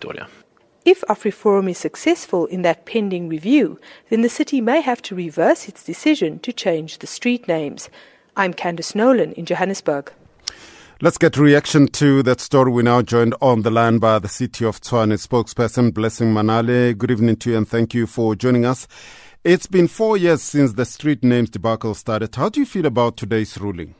Victoria. If AfriForum is successful in that pending review, then the city may have to reverse its decision to change the street names. I'm Candice Nolan in Johannesburg. Let's get reaction to that story. We're now joined on the line by the City of Tshwane spokesperson, Blessing Manale. Good evening to you and thank you for joining us. It's been four years since the street names debacle started. How do you feel about today's ruling?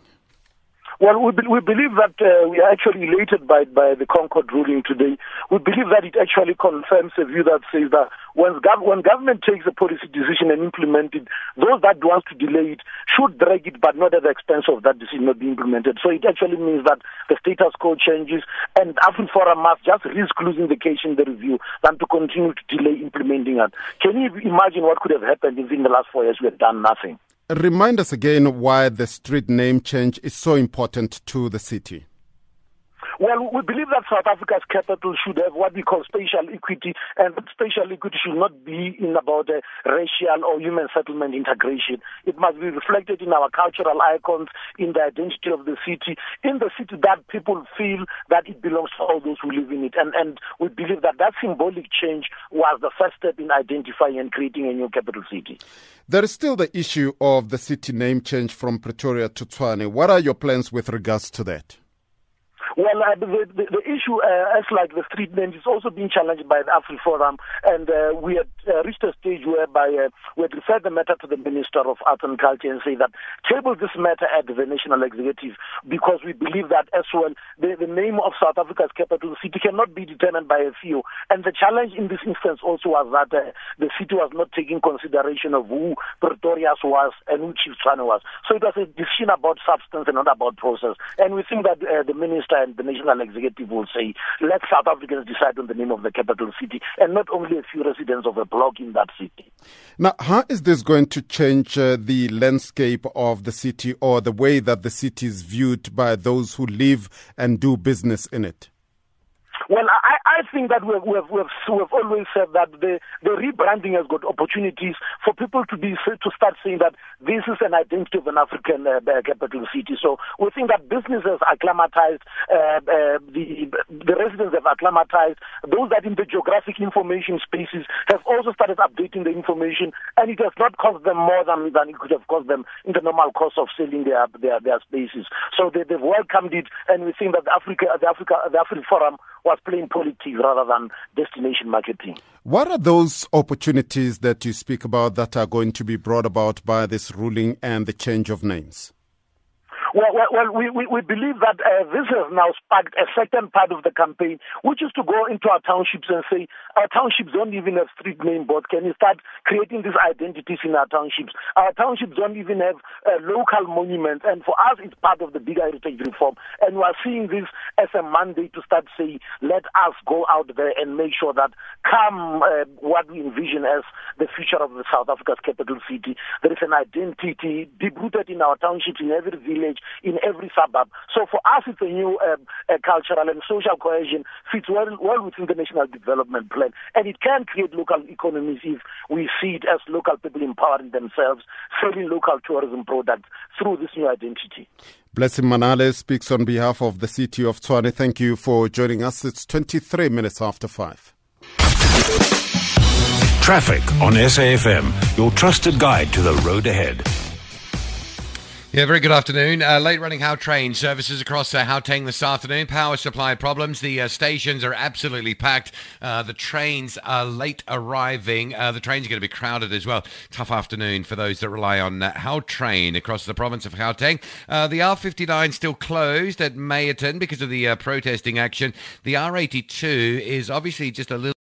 Well, we, be, we believe that uh, we are actually elated by, by the ConCourt ruling today. We believe that it actually confirms a view that says that when, gov- when government takes a policy decision and implements it, those that want to delay it should drag it, but not at the expense of that decision not being implemented. So it actually means that the status quo changes, and AfriForum must just risk losing the case in the review than to continue to delay implementing it. Can you imagine what could have happened if in the last four years we had done nothing? Remind us again why the street name change is so important to the city. Well, we believe that South Africa's capital should have what we call spatial equity, and spatial equity should not be in about uh, racial or human settlement integration. It must be reflected in our cultural icons, in the identity of the city, in the city that people feel that it belongs to all those who live in it. And, and we believe that that symbolic change was the first step in identifying and creating a new capital city. There is still the issue of the city name change from Pretoria to Tshwane. What are your plans with regards to that? Well, uh, the, the, the issue, uh, as like the street names, is also being challenged by the AfriForum, and uh, we had uh, reached a stage whereby uh, we had referred the matter to the Minister of Arts and Culture and say that table this matter at the National Executive because we believe that as well the, the name of South Africa's capital city cannot be determined by a few, and the challenge in this instance also was that uh, the city was not taking consideration of who Pretoria was and who Chief was. So it was a decision about substance and not about process, and we think that the Minister and the national executive will say, let South Africans decide on the name of the capital city and not only a few residents of a block in that city. Now, how is this going to change uh, the landscape of the city or the way that the city is viewed by those who live and do business in it? Well, I, I think that we've, we've, we've, we've always said that the, the rebranding has got opportunities for people to be to start saying that this is an identity of an African uh, capital city. So we think that businesses acclimatized, uh, uh, the the residents have acclimatized, those that in the geographic information spaces have also started updating the information, and it has not cost them more than, than it could have cost them in the normal cost of selling their their, their spaces. So they, they've welcomed it, and we think that the Africa the Africa the AfriForum was playing politics rather than destination marketing. What are those opportunities that you speak about that are going to be brought about by this ruling and the change of names? Well, well, well we, we, we, believe that uh, this has now sparked a second part of the campaign, which is to go into our townships and say, our townships don't even have street name boards. Can you start creating these identities in our townships? Our townships don't even have uh, local monuments. And for us, it's part of the bigger heritage reform. And we are seeing this as a mandate to start saying, let us go out there and make sure that come uh, what we envision as the future of the South Africa's capital city, there is an identity deep rooted in our townships, in every village, in every suburb. So for us, it's a new uh, cultural and social cohesion fits well, well within the national development plan, and it can create local economies if we see it as local people empowering themselves, selling local tourism products through this new identity. Blessing Manale speaks on behalf of the city of Tshwane. Thank you for joining us. It's 23 minutes after 5. Traffic on SAFM, your trusted guide to the road ahead. Yeah, very good afternoon. Uh, late running How Gautrain services across uh, Gauteng this afternoon. Power supply problems. The uh, stations are absolutely packed. Uh, the trains are late arriving. Uh, the trains are going to be crowded as well. Tough afternoon for those that rely on uh, train across the province of Gauteng. Uh, the R59 still closed at Meyerton because of the uh, protesting action. The R82 is obviously just a little